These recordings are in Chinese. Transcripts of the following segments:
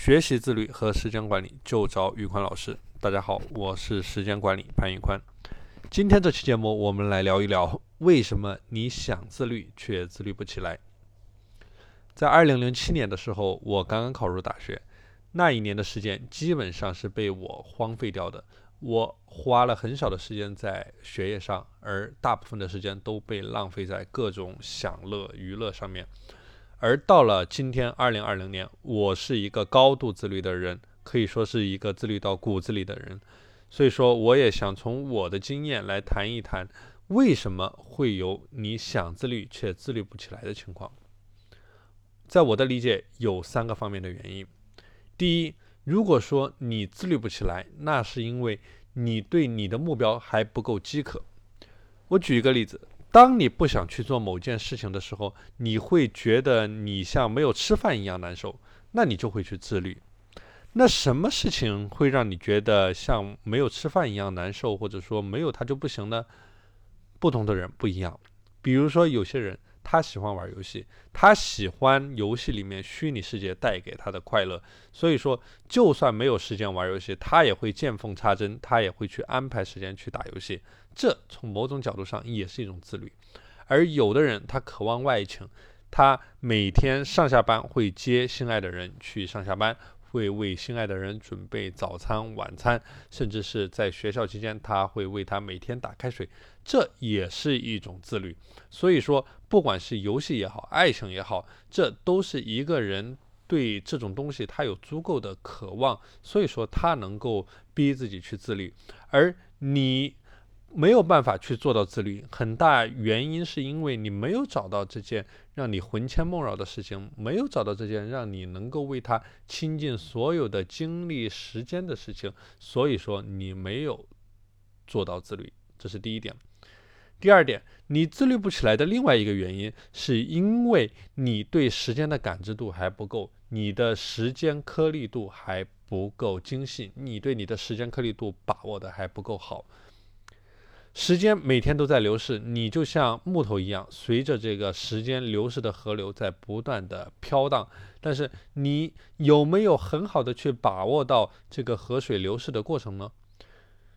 学习自律和时间管理就找宇宽老师。大家好，我是时间管理潘宇宽。今天这期节目，我们来聊一聊为什么你想自律却自律不起来。在二零零七年的时候，我刚刚考入大学，那一年的时间基本上是被我荒废掉的。我花了很少的时间在学业上，而大部分的时间都被浪费在各种享乐娱乐上面。而到了今天，二零二零年，我是一个高度自律的人，可以说是一个自律到骨子里的人。所以说，我也想从我的经验来谈一谈，为什么会有你想自律却自律不起来的情况。在我的理解，有三个方面的原因。第一，如果说你自律不起来，那是因为你对你的目标还不够饥渴。我举一个例子。当你不想去做某件事情的时候，你会觉得你像没有吃饭一样难受，那你就会去自律。那什么事情会让你觉得像没有吃饭一样难受，或者说没有它就不行呢？不同的人不一样。比如说，有些人他喜欢玩游戏，他喜欢游戏里面虚拟世界带给他的快乐，所以说就算没有时间玩游戏，他也会见缝插针，他也会去安排时间去打游戏。这从某种角度上也是一种自律，而有的人他渴望外情，他每天上下班会接心爱的人去上下班，会为心爱的人准备早餐、晚餐，甚至是在学校期间他会为他每天打开水，这也是一种自律。所以说，不管是游戏也好，爱情也好，这都是一个人对这种东西他有足够的渴望，所以说他能够逼自己去自律，而你。没有办法去做到自律，很大原因是因为你没有找到这件让你魂牵梦绕的事情，没有找到这件让你能够为他倾尽所有的精力时间的事情，所以说你没有做到自律，这是第一点。第二点，你自律不起来的另外一个原因，是因为你对时间的感知度还不够，你的时间颗粒度还不够精细，你对你的时间颗粒度把握的还不够好。时间每天都在流逝，你就像木头一样，随着这个时间流逝的河流在不断的飘荡。但是你有没有很好的去把握到这个河水流逝的过程呢？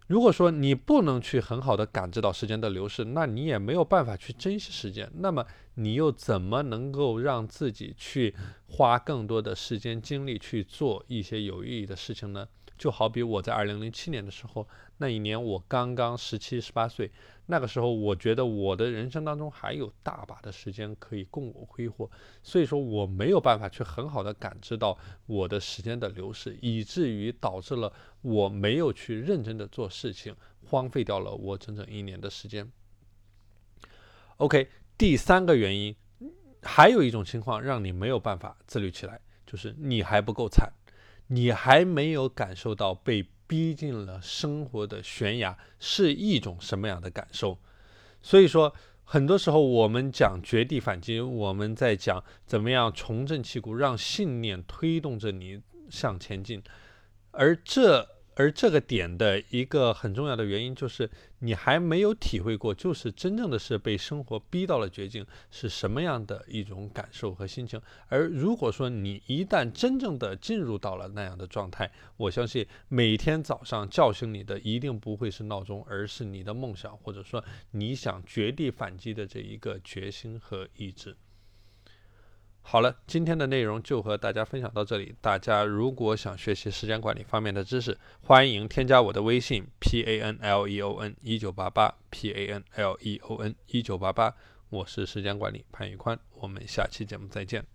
如果说你不能去很好的感知到时间的流逝，那你也没有办法去珍惜时间。那么你又怎么能够让自己去花更多的时间精力去做一些有意义的事情呢？就好比我在二零零七年的时候，那一年我刚刚十七十八岁，那个时候我觉得我的人生当中还有大把的时间可以供我挥霍，所以说我没有办法去很好的感知到我的时间的流逝，以至于导致了我没有去认真的做事情，荒废掉了我整整一年的时间。OK，第三个原因，还有一种情况让你没有办法自律起来，就是你还不够惨。你还没有感受到被逼近了生活的悬崖是一种什么样的感受，所以说，很多时候我们讲绝地反击，我们在讲怎么样重振旗鼓，让信念推动着你向前进，而这。而这个点的一个很重要的原因，就是你还没有体会过，就是真正的是被生活逼到了绝境，是什么样的一种感受和心情。而如果说你一旦真正的进入到了那样的状态，我相信每天早上叫醒你的一定不会是闹钟，而是你的梦想，或者说你想绝地反击的这一个决心和意志。好了，今天的内容就和大家分享到这里。大家如果想学习时间管理方面的知识，欢迎添加我的微信 p a n l e o n 一九八八 p a n l e o n 一九八八。我是时间管理潘宇宽，我们下期节目再见。